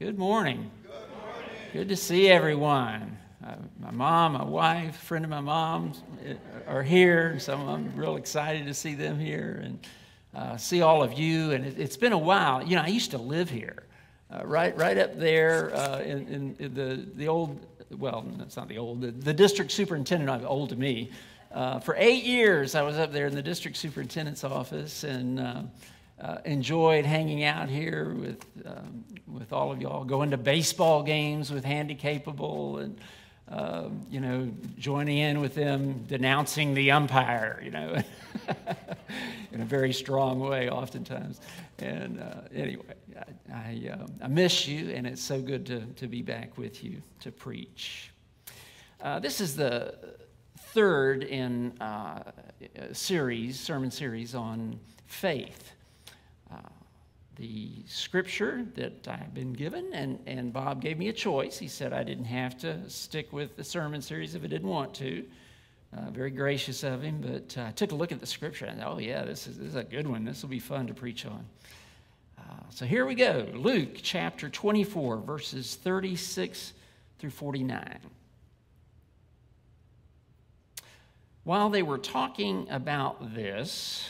Good morning. Good to see everyone. Uh, my mom, my wife, friend of my mom's uh, are here, so I'm real excited to see them here and uh, see all of you. And it, has been a while. You know, I used to live here, uh, right, right up there uh, in, in, in, the the old. Well, it's not the old. The, the district superintendent, old to me. Uh, for eight years, I was up there in the district superintendent's office, and uh, enjoyed hanging out here with, um, with all of y'all, going to baseball games with Handy Capable and, uh, you know, joining in with them, denouncing the umpire, you know, in a very strong way oftentimes. And uh, anyway, I, I, um, I, miss you, and it's so good to, to be back with you to preach. Uh, this is the third in uh, a series, sermon series on faith the scripture that I've been given, and, and Bob gave me a choice. He said I didn't have to stick with the sermon series if I didn't want to. Uh, very gracious of him, but uh, I took a look at the scripture and oh, yeah, this is, this is a good one. This will be fun to preach on. Uh, so here we go Luke chapter 24, verses 36 through 49. While they were talking about this,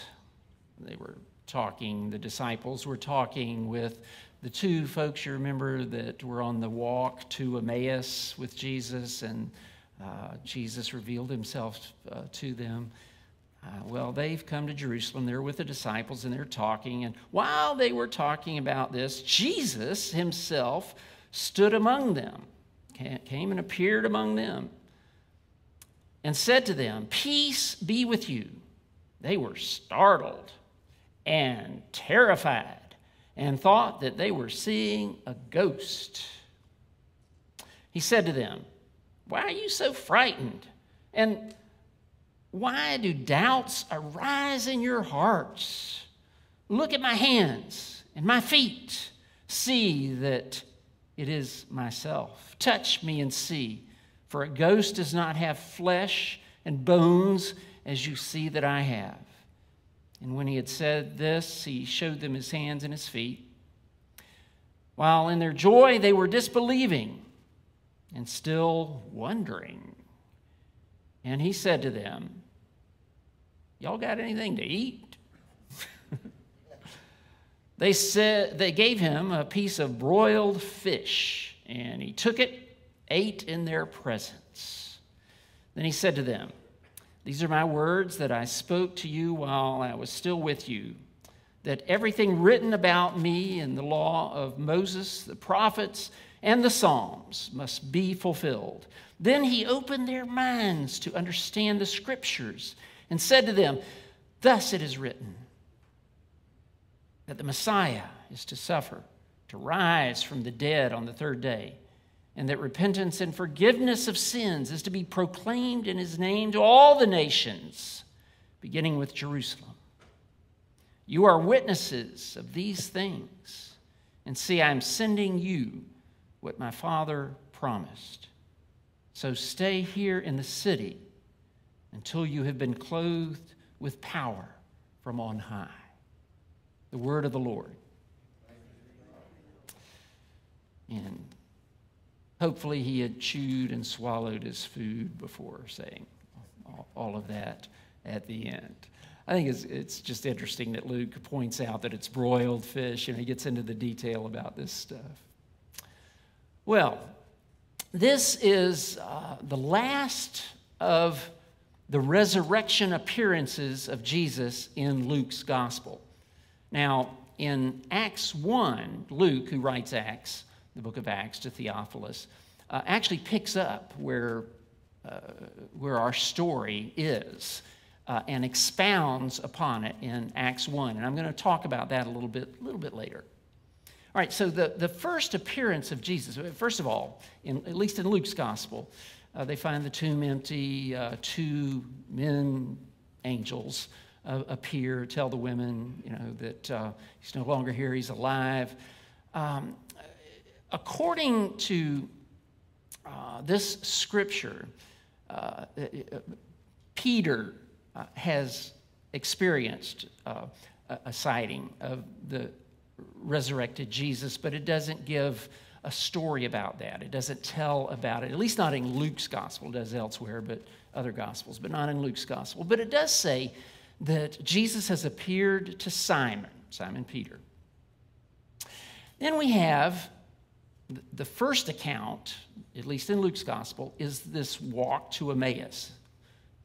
they were talking, the disciples were talking with the two folks you remember that were on the walk to Emmaus with Jesus, and uh, Jesus revealed himself uh, to them. Uh, well, they've come to Jerusalem. They're with the disciples and they're talking. And while they were talking about this, Jesus himself stood among them, came and appeared among them, and said to them, Peace be with you. They were startled and terrified and thought that they were seeing a ghost. He said to them, Why are you so frightened? And why do doubts arise in your hearts? Look at my hands and my feet. See that it is myself. Touch me and see, for a ghost does not have flesh and bones as you see that I have. And when he had said this, he showed them his hands and his feet. While in their joy they were disbelieving and still wondering. And he said to them, Y'all got anything to eat? they said they gave him a piece of broiled fish, and he took it, ate in their presence. Then he said to them, these are my words that I spoke to you while I was still with you, that everything written about me in the law of Moses, the prophets, and the Psalms must be fulfilled. Then he opened their minds to understand the scriptures and said to them, Thus it is written that the Messiah is to suffer, to rise from the dead on the third day and that repentance and forgiveness of sins is to be proclaimed in his name to all the nations, beginning with Jerusalem. You are witnesses of these things. And see, I'm sending you what my Father promised. So stay here in the city until you have been clothed with power from on high. The word of the Lord. And Hopefully, he had chewed and swallowed his food before saying all of that at the end. I think it's, it's just interesting that Luke points out that it's broiled fish, and he gets into the detail about this stuff. Well, this is uh, the last of the resurrection appearances of Jesus in Luke's gospel. Now, in Acts 1, Luke, who writes Acts, the book of Acts to Theophilus, uh, actually picks up where, uh, where our story is uh, and expounds upon it in Acts 1. And I'm going to talk about that a little bit, a little bit later. All right, so the, the first appearance of Jesus, first of all, in, at least in Luke's gospel, uh, they find the tomb empty, uh, two men, angels, uh, appear, tell the women, you know, that he's no longer here, he's alive. Um, according to uh, this scripture, uh, Peter uh, has experienced uh, a sighting of the resurrected Jesus, but it doesn't give a story about that. It doesn't tell about it, at least not in Luke's gospel. It does elsewhere, but other gospels, but not in Luke's gospel. But it does say that Jesus has appeared to Simon, Simon Peter. Then we have the first account, at least in Luke's gospel, is this walk to Emmaus.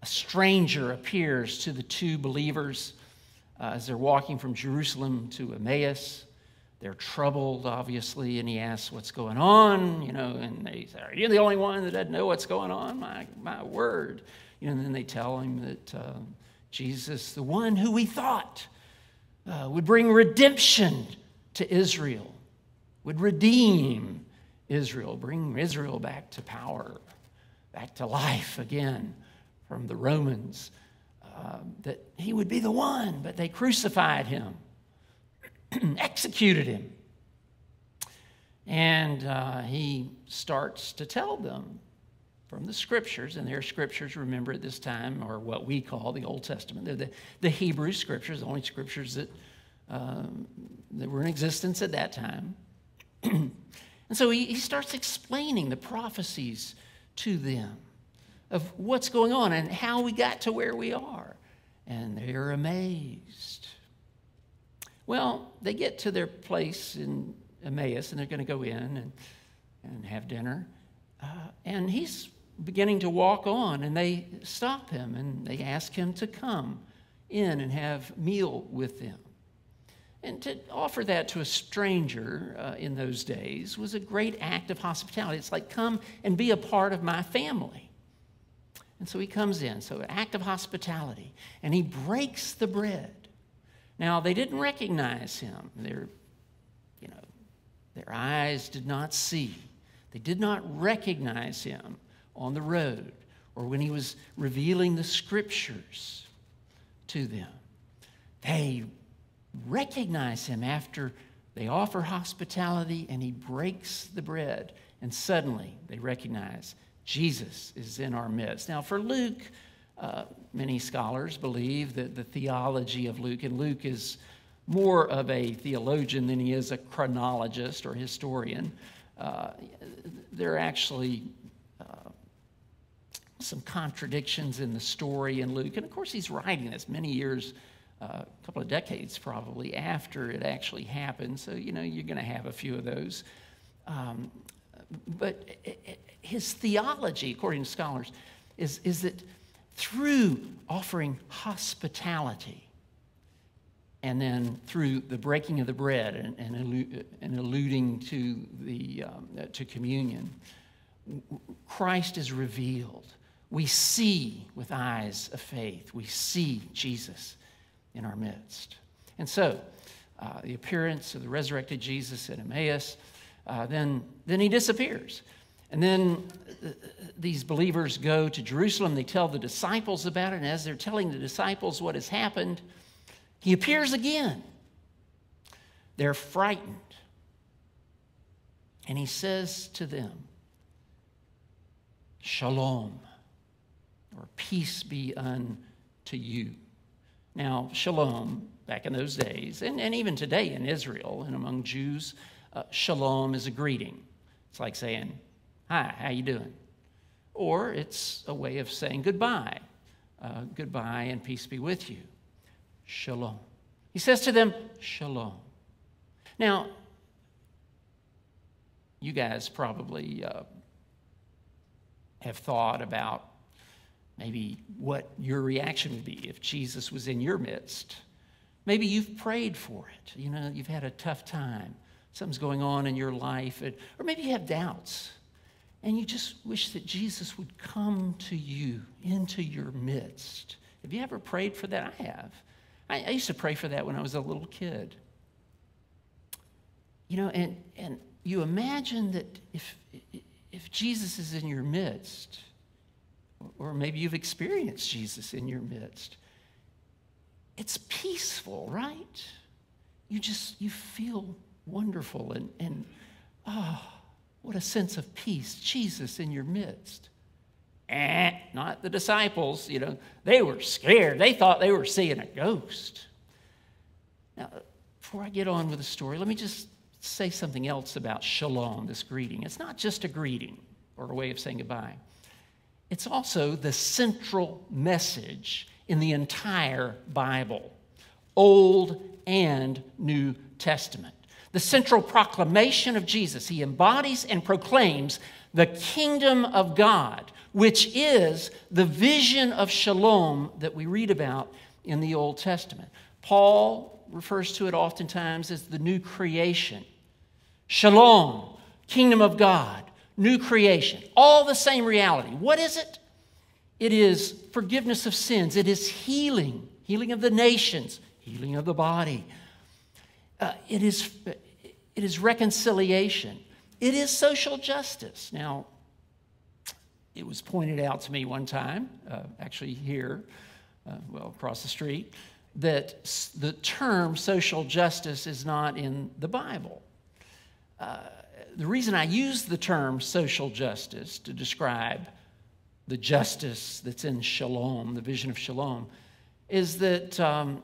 A stranger appears to the two believers uh, as they're walking from Jerusalem to Emmaus. They're troubled, obviously, and he asks what's going on, you know, and they say, Are you the only one that doesn't know what's going on? My, my word. You know, and then they tell him that uh, Jesus, the one who we thought uh, would bring redemption to Israel, would redeem Israel, bring Israel back to power, back to life again from the Romans, uh, that he would be the one, but they crucified him. executed him. And uh, he starts to tell them from the scriptures, and their scriptures, remember at this time, are what we call the Old Testament. They're the, the Hebrew scriptures, the only scriptures that, um, that were in existence at that time. and so he, he starts explaining the prophecies to them of what's going on and how we got to where we are. And they're amazed. Well, they get to their place in Emmaus and they're going to go in and, and have dinner. Uh, and he's beginning to walk on, and they stop him and they ask him to come in and have meal with them. And to offer that to a stranger uh, in those days was a great act of hospitality. It's like, come and be a part of my family. And so he comes in, so an act of hospitality, and he breaks the bread. Now, they didn't recognize him. Their, you know, their eyes did not see. They did not recognize him on the road or when he was revealing the scriptures to them. They recognize him after they offer hospitality and he breaks the bread. And suddenly they recognize Jesus is in our midst. Now, for Luke, uh, many scholars believe that the theology of Luke, and Luke is more of a theologian than he is a chronologist or historian. Uh, there are actually uh, some contradictions in the story in Luke. And of course, he's writing this many years, a couple of decades probably, after it actually happened. So, you know, you're going to have a few of those. Um, but his theology, according to scholars, is, is that through offering hospitality and then through the breaking of the bread and, and, and alluding to, the, um, to communion, Christ is revealed. We see with eyes of faith, we see Jesus in our midst. And so, uh, the appearance of the resurrected Jesus at Emmaus, uh, then, then he disappears. And then uh, these believers go to Jerusalem. They tell the disciples about it. And as they're telling the disciples what has happened, he appears again. They're frightened. And he says to them, Shalom, or peace be unto you. Now, shalom, back in those days, and, and even today in Israel and among Jews, uh, shalom is a greeting. It's like saying, Hi, how you doing? Or it's a way of saying goodbye. Uh, goodbye and peace be with you. Shalom. He says to them, Shalom. Now, you guys probably uh, have thought about maybe what your reaction would be if Jesus was in your midst. Maybe you've prayed for it. You know, you've had a tough time. Something's going on in your life, or maybe you have doubts. And you just wish that Jesus would come to you, into your midst. Have you ever prayed for that? I have. I, I used to pray for that when I was a little kid. You know, and, and you imagine that if, if Jesus is in your midst, or maybe you've experienced Jesus in your midst, it's peaceful, right? You just, you feel wonderful and, and oh, what a sense of peace. Jesus in your midst. Eh, not the disciples, you know, they were scared. They thought they were seeing a ghost. Now, before I get on with the story, let me just say something else about shalom, this greeting. It's not just a greeting or a way of saying goodbye, it's also the central message in the entire Bible, Old and New Testament. The central proclamation of Jesus. He embodies and proclaims the kingdom of God, which is the vision of shalom that we read about in the Old Testament. Paul refers to it oftentimes as the new creation. Shalom, kingdom of God, new creation, all the same reality. What is it? It is forgiveness of sins, it is healing, healing of the nations, healing of the body. Uh, it, is, it is reconciliation, it is social justice. Now, it was pointed out to me one time, uh, actually here, uh, well, across the street, that the term social justice is not in the Bible. Uh, the reason I use the term social justice to describe the justice that's in shalom, the vision of shalom, is that um,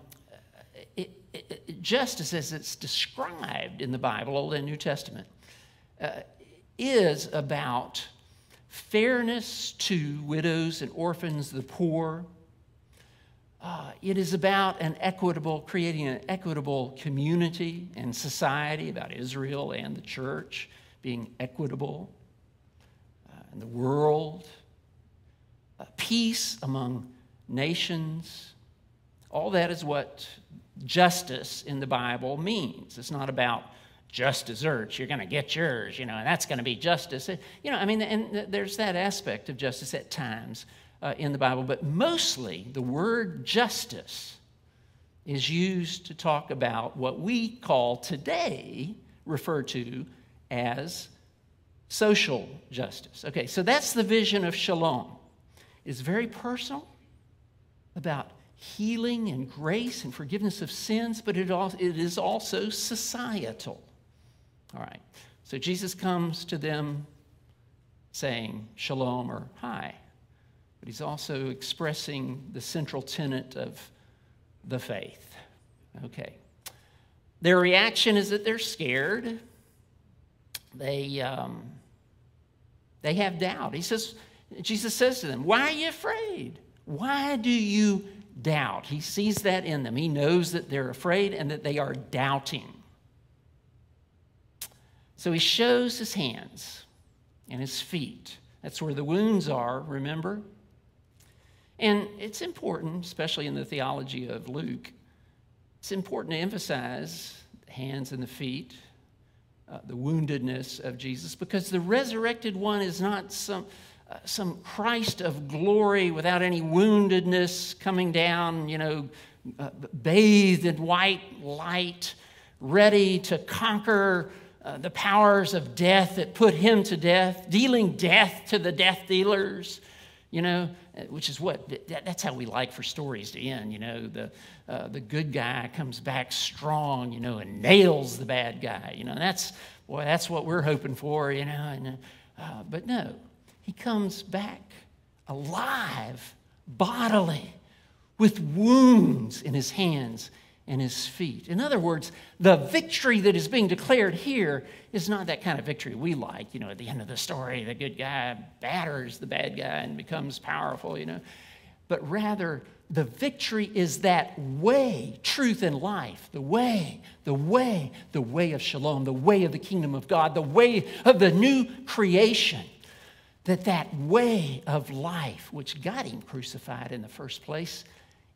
it, it, justice, as it's described in the Bible, Old and New Testament, uh, is about fairness to widows and orphans, the poor. Uh, it is about an equitable, creating an equitable community and society, about Israel and the church being equitable, uh, and the world peace among nations. All that is what justice in the Bible means. It's not about just desserts. You're going to get yours, you know, and that's going to be justice. You know, I mean, and there's that aspect of justice at times uh, in the Bible, but mostly the word justice is used to talk about what we call today, refer to as social justice. Okay, so that's the vision of shalom It's very personal about healing and grace and forgiveness of sins, but it, it is also societal. All right, so Jesus comes to them saying shalom or hi, but he's also expressing the central tenet of the faith. Okay. Their reaction is that they're scared. They, um, they have doubt. He says, Jesus says to them, Why are you afraid? Why do you doubt? He sees that in them. He knows that they're afraid and that they are doubting. So he shows his hands and his feet. That's where the wounds are, remember? And it's important, especially in the theology of Luke, it's important to emphasize the hands and the feet, uh, the woundedness of Jesus, because the resurrected one is not some uh, some Christ of glory without any woundedness coming down, you know, uh, bathed in white light, ready to conquer uh, the powers of death that put him to death, dealing death to the death dealers, you know, which is what that, that's how we like for stories to end, you know. The, uh, the good guy comes back strong, you know, and nails the bad guy, you know. That's, boy, that's what we're hoping for, you know. And, uh, but no, he comes back alive, bodily, with wounds in his hands and his feet. In other words, the victory that is being declared here is not that kind of victory we like. You know, at the end of the story, the good guy batters the bad guy and becomes powerful, you know. But rather, the victory is that way, truth and life, the way, the way, the way of shalom, the way of the kingdom of God, the way of the new creation that that way of life, which got him crucified in the first place,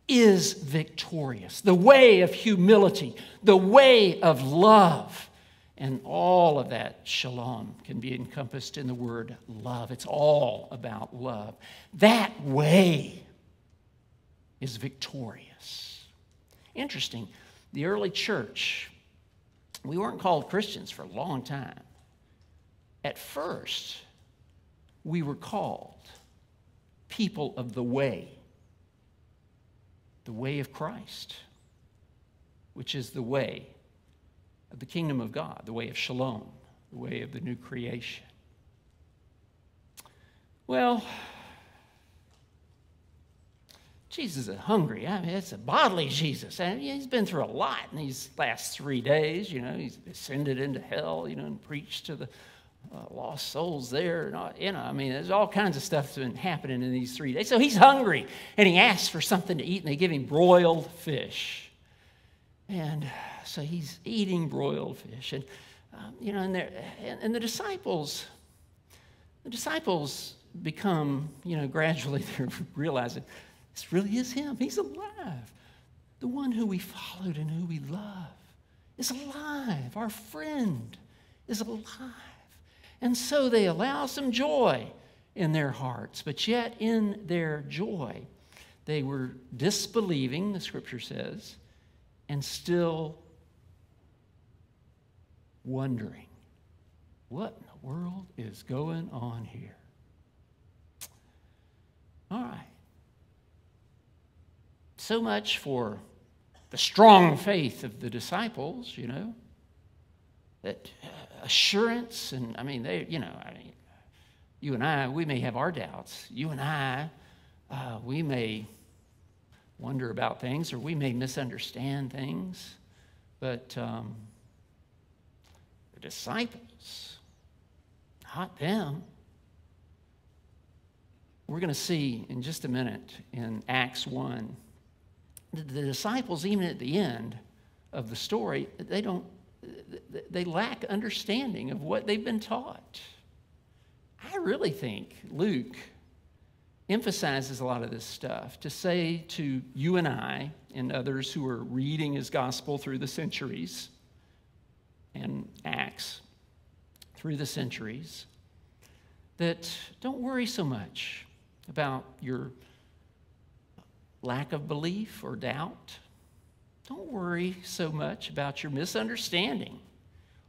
is victorious. The way of humility, the way of love. And all of that shalom can be encompassed in the word love. It's all about love. That way is victorious. Interesting. The early church, we weren't called Christians for a long time. At first, we were called people of the way, the way of Christ, which is the way of the kingdom of God, the way of shalom, the way of the new creation. Well, Jesus is hungry. I mean, it's a bodily Jesus. And he's been through a lot in these last three days. You know, he's ascended into hell, you know, and preached to the uh, lost souls there. All, you know, I mean, there's all kinds of stuff that's been happening in these three days. So he's hungry, and he asks for something to eat, and they give him broiled fish. And so he's eating broiled fish. And, um, you know, and, and, and the disciples, the disciples become, you know, gradually they're realizing this really is him. He's alive. The one who we followed and who we love is alive. Our friend is alive. And so they allow some joy in their hearts, but yet in their joy, they were disbelieving, the scripture says, and still wondering what in the world is going on here? All right. So much for the strong faith of the disciples, you know, that assurance, and I mean, they, you know, I mean, you and I, we may have our doubts. You and I, uh, we may wonder about things or we may misunderstand things, but um, the disciples, not them. We're going to see in just a minute in Acts 1 the disciples, even at the end of the story, they don't, they lack understanding of what they've been taught. I really think Luke emphasizes a lot of this stuff to say to you and I and others who are reading his gospel through the centuries and Acts through the centuries that don't worry so much about your lack of belief or doubt. Don't worry so much about your misunderstanding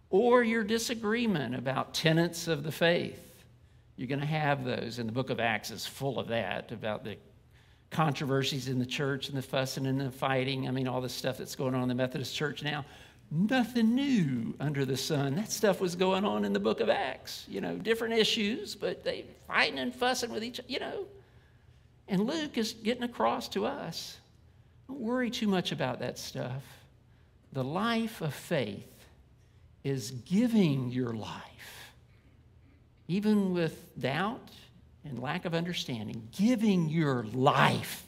or your disagreement about tenets of the faith. You're going to have those, and the book of Acts is full of that about the controversies in the church and the fussing and the fighting. I mean, all the stuff that's going on in the Methodist church now. Nothing new under the sun. That stuff was going on in the book of Acts. You know, different issues, but they fighting and fussing with each other, you know. And Luke is getting across to us don't worry too much about that stuff. The life of faith is giving your life, even with doubt and lack of understanding, giving your life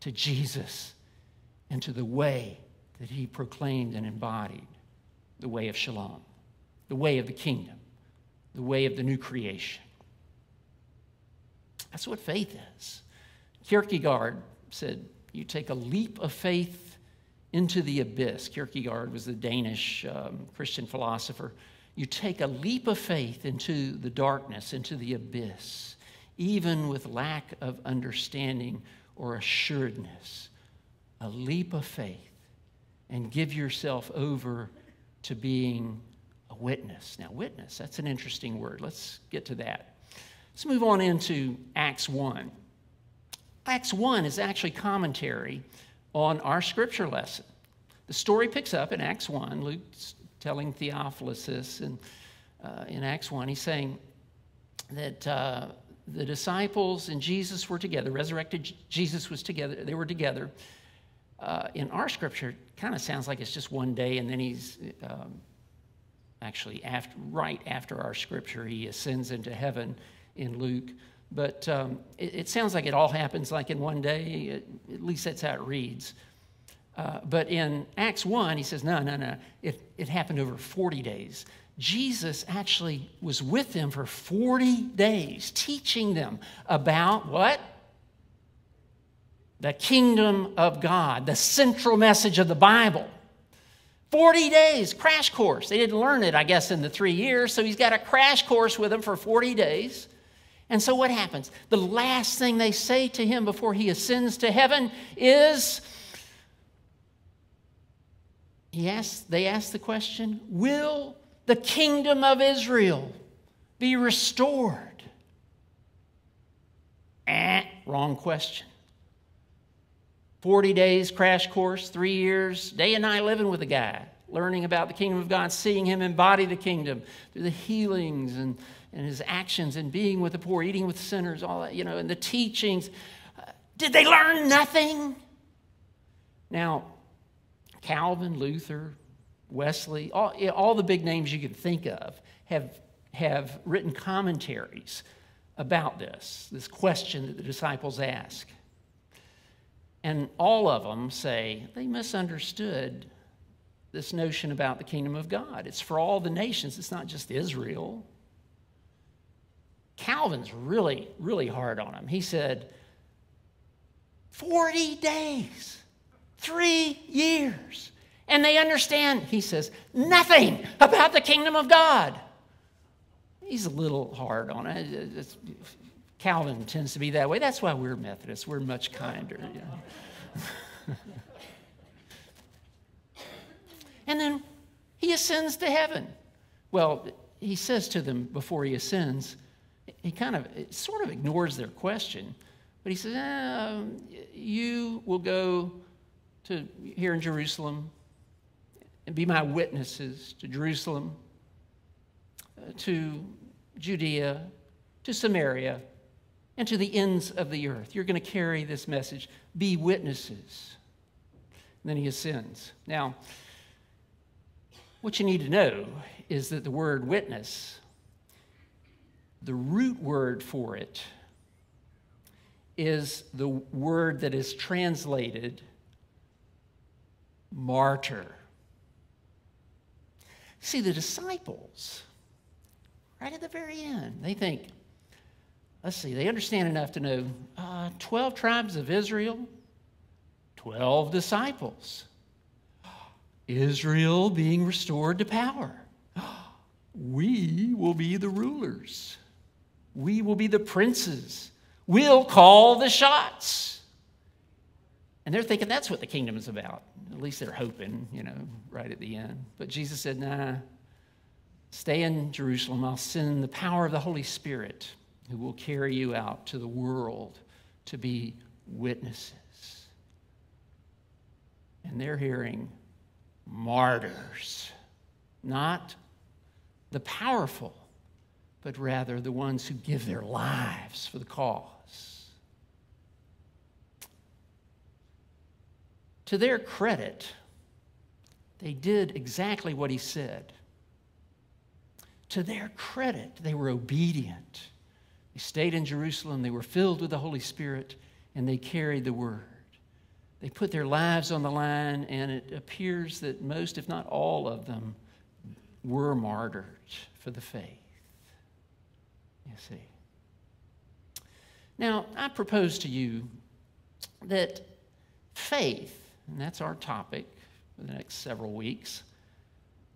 to Jesus and to the way that he proclaimed and embodied the way of shalom, the way of the kingdom, the way of the new creation. That's what faith is. Kierkegaard said, You take a leap of faith into the abyss. Kierkegaard was the Danish um, Christian philosopher. You take a leap of faith into the darkness, into the abyss, even with lack of understanding or assuredness. A leap of faith, and give yourself over to being a witness. Now, witness, that's an interesting word. Let's get to that. Let's move on into Acts 1. Acts 1 is actually commentary on our scripture lesson. The story picks up in Acts 1. Luke's telling Theophilus this in, uh, in Acts 1. He's saying that uh, the disciples and Jesus were together, resurrected Jesus was together, they were together. Uh, in our scripture, kind of sounds like it's just one day, and then he's um, actually after, right after our scripture, he ascends into heaven in Luke. But um, it, it, sounds like it all happens like in one day. It, at least that's how it reads. Uh, but in Acts 1, he says, no, no, no. It, it happened over 40 days. Jesus actually was with them for 40 days, teaching them about what? The kingdom of God, the central message of the Bible. 40 days, crash course. They didn't learn it, I guess, in the three years, so he's got a crash course with them for 40 days. And so what happens? The last thing they say to him before he ascends to heaven is he asks, they ask the question Will the kingdom of Israel be restored? Eh, wrong question. 40 days crash course, three years, day and night living with a guy, learning about the kingdom of God, seeing him embody the kingdom through the healings and and his actions and being with the poor, eating with sinners, all that, you know, and the teachings. Uh, did they learn nothing? Now, Calvin, Luther, Wesley, all, all the big names you can think of have, have written commentaries about this, this question that the disciples ask. And all of them say they misunderstood this notion about the kingdom of God. It's for all the nations, it's not just Israel. Calvin's really, really hard on him. He said, 40 days, three years. And they understand, he says, nothing about the kingdom of God. He's a little hard on it. It's, Calvin tends to be that way. That's why we're Methodists. We're much kinder. You know? and then he ascends to heaven. Well, he says to them before he ascends, he kind of sort of ignores their question, but he says, eh, You will go to here in Jerusalem and be my witnesses to Jerusalem, uh, to Judea, to Samaria, and to the ends of the earth. You're going to carry this message. Be witnesses. And then he ascends. Now, what you need to know is that the word witness, the root word for it, is the word that is translated martyr. See, the disciples, right at the very end, they think, let's see, they understand enough to know uh, 12 tribes of Israel, 12 disciples. Israel being restored to power. We will be the rulers. We will be the princes. We'll call the shots. And they're thinking that's what the kingdom is about. At least they're hoping, you know, right at the end. But Jesus said, nah, stay in Jerusalem. I'll send the power of the Holy Spirit who will carry you out to the world to be witnesses. And they're hearing martyrs, not the powerful, but rather the ones who give their lives for the cause. To their credit, they did exactly what he said. To their credit, they were obedient. They stayed in Jerusalem, they were filled with the Holy Spirit, and they carried the word. They put their lives on the line, and it appears that most, if not all of them, were martyred for the faith. You see. Now, I propose to you that faith, and that's our topic for the next several weeks,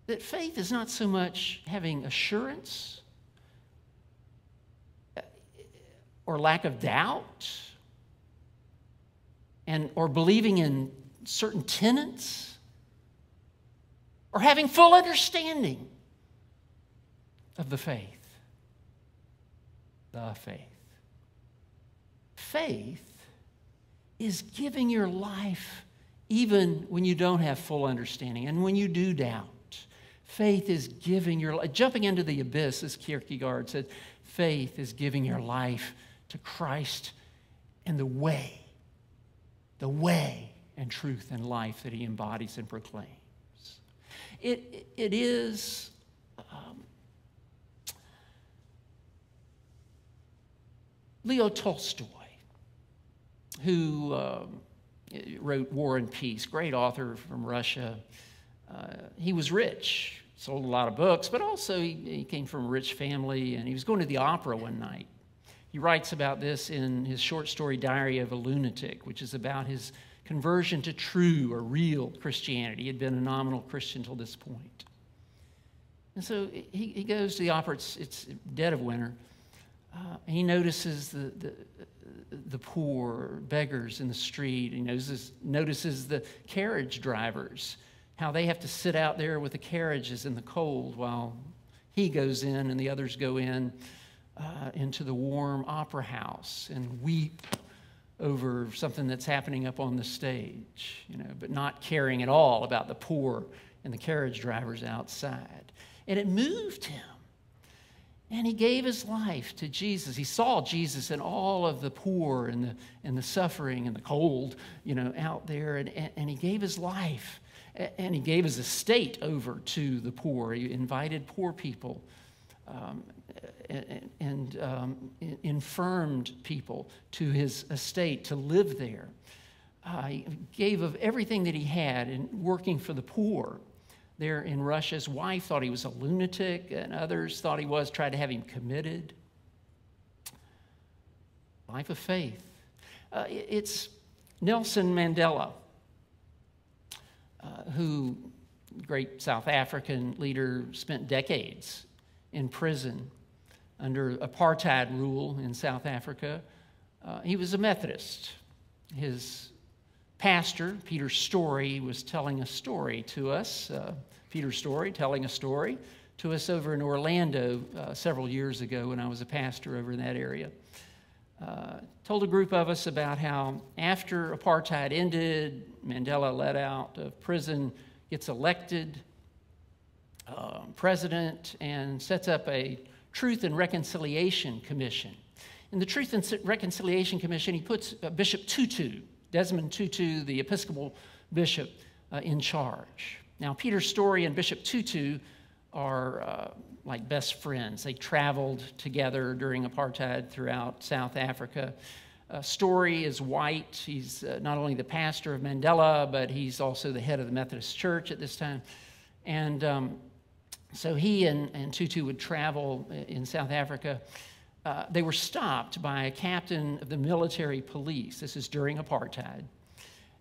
that faith is not so much having assurance uh, or lack of doubt and or believing in certain tenets or having full understanding of the faith the faith faith is giving your life even when you don't have full understanding and when you do doubt faith is giving your life jumping into the abyss as kierkegaard said faith is giving your life to christ and the way the way and truth and life that he embodies and proclaims. It, it is um, Leo Tolstoy, who um, wrote War and Peace, great author from Russia. Uh, he was rich, sold a lot of books, but also he, he came from a rich family, and he was going to the opera one night. He writes about this in his short story Diary of a Lunatic, which is about his conversion to true or real Christianity. He had been a nominal Christian till this point. And so he, he goes to the opera, it's, it's dead of winter, uh, he notices the, the, the poor beggars in the street. He notices, notices the carriage drivers, how they have to sit out there with the carriages in the cold while he goes in and the others go in uh, into the warm opera house and weep over something that's happening up on the stage, you know, but not caring at all about the poor and the carriage drivers outside. And it moved him. And he gave his life to Jesus. He saw Jesus and all of the poor and the, and the suffering and the cold, you know, out there. And, and, and he gave his life. And he gave his estate over to the poor. He invited poor people um, and, and um, infirmed people to his estate to live there. Uh, he gave of everything that he had in working for the poor there in Russia. His wife thought he was a lunatic, and others thought he was, tried to have him committed. Life of faith. Uh, it's Nelson Mandela, uh, who, great South African leader, spent decades in prison under apartheid rule in South Africa. Uh, he was a Methodist. His pastor, Peter Story, was telling a story to us. Uh, Peter Story telling a story to us over in Orlando uh, several years ago when I was a pastor over in that area. Uh, told a group of us about how after apartheid ended, Mandela let out of prison, gets elected uh, president, and sets up a Truth and Reconciliation Commission. In the Truth and Reconciliation Commission, he puts uh, Bishop Tutu Desmond Tutu, the Episcopal bishop, uh, in charge. Now, Peter Story and Bishop Tutu are uh, like best friends. They traveled together during apartheid throughout South Africa. Uh, Story is white. He's uh, not only the pastor of Mandela, but he's also the head of the Methodist Church at this time. And um, so he and, and Tutu would travel in South Africa uh, they were stopped by a captain of the military police. This is during apartheid.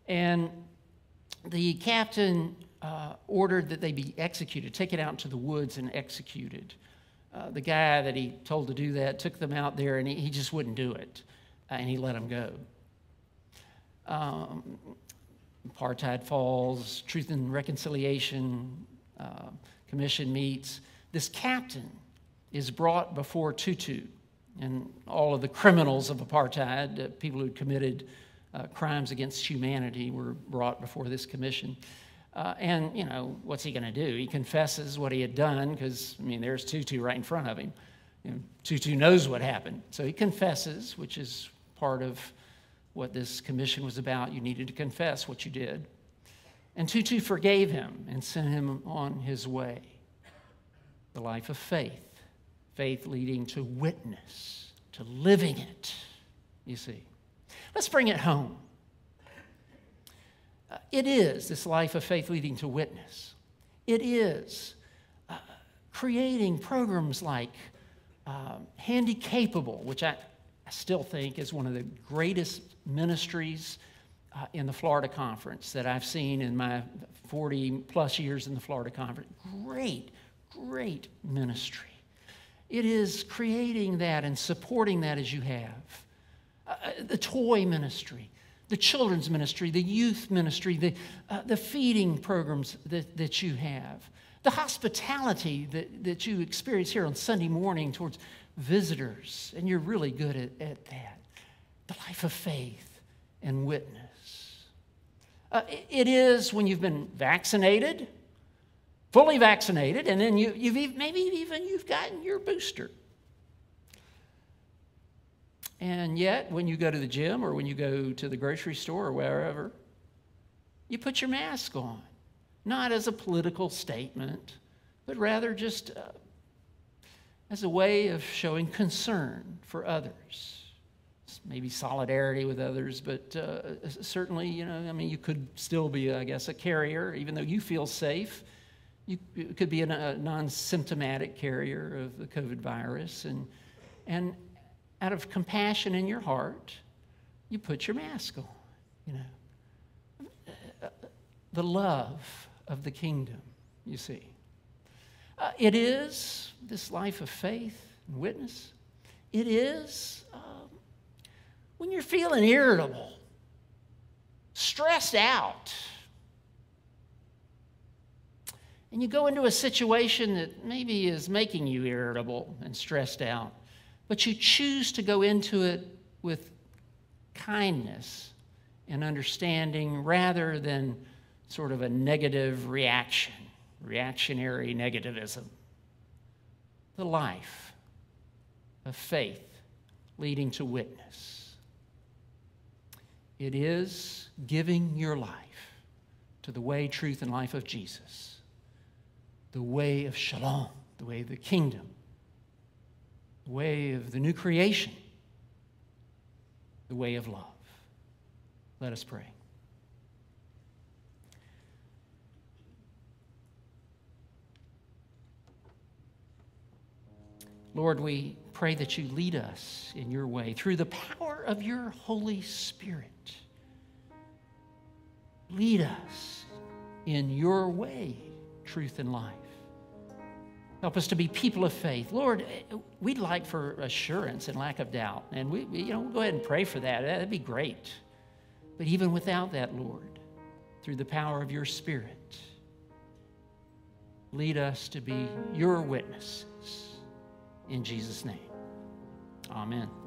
And the captain uh, ordered that they be executed, taken out into the woods and executed. Uh, the guy that he told to do that took them out there and he, he just wouldn't do it. Uh, and he let them go. Um, apartheid falls, Truth and Reconciliation uh, Commission meets. This captain is brought before Tutu and all of the criminals of apartheid, uh, people who committed uh, crimes against humanity, were brought before this commission. Uh, and, you know, what's he going to do? He confesses what he had done because, I mean, there's Tutu right in front of him. You know, Tutu knows what happened. So he confesses, which is part of what this commission was about. You needed to confess what you did. And Tutu forgave him and sent him on his way. The life of faith faith leading to witness, to living it, you see. Let's bring it home. Uh, it is this life of faith leading to witness. It is uh, creating programs like um, Handy Capable, which I, I, still think is one of the greatest ministries uh, in the Florida Conference that I've seen in my 40 plus years in the Florida Conference. Great, great ministry. It is creating that and supporting that as you have. Uh, uh, the toy ministry, the children's ministry, the youth ministry, the, uh, the feeding programs that, that you have, the hospitality that, that you experience here on Sunday morning towards visitors, and you're really good at, at that. The life of faith and witness. Uh, it is when you've been vaccinated fully vaccinated, and then you, you've maybe even you've gotten your booster. And yet, when you go to the gym or when you go to the grocery store or wherever, you put your mask on, not as a political statement, but rather just uh, as a way of showing concern for others. Maybe solidarity with others, but uh, certainly, you know, I mean, you could still be, I guess, a carrier, even though you feel safe you could be a non-symptomatic carrier of the COVID virus, and, and out of compassion in your heart, you put your mask on, you know. The love of the kingdom, you see. Uh, it is this life of faith and witness. It is um, when you're feeling irritable, stressed out, and you go into a situation that maybe is making you irritable and stressed out, but you choose to go into it with kindness and understanding rather than sort of a negative reaction, reactionary negativism. The life of faith leading to witness. It is giving your life to the way, truth, and life of Jesus, the way of shalom, the way of the kingdom, the way of the new creation, the way of love. Let us pray. Lord, we pray that you lead us in your way through the power of your Holy Spirit. Lead us in your way, truth and life. Help us to be people of faith. Lord, we'd like for assurance and lack of doubt. And we, you know, we'll go ahead and pray for that. That'd be great. But even without that, Lord, through the power of your Spirit, lead us to be your witnesses. In Jesus' name, amen.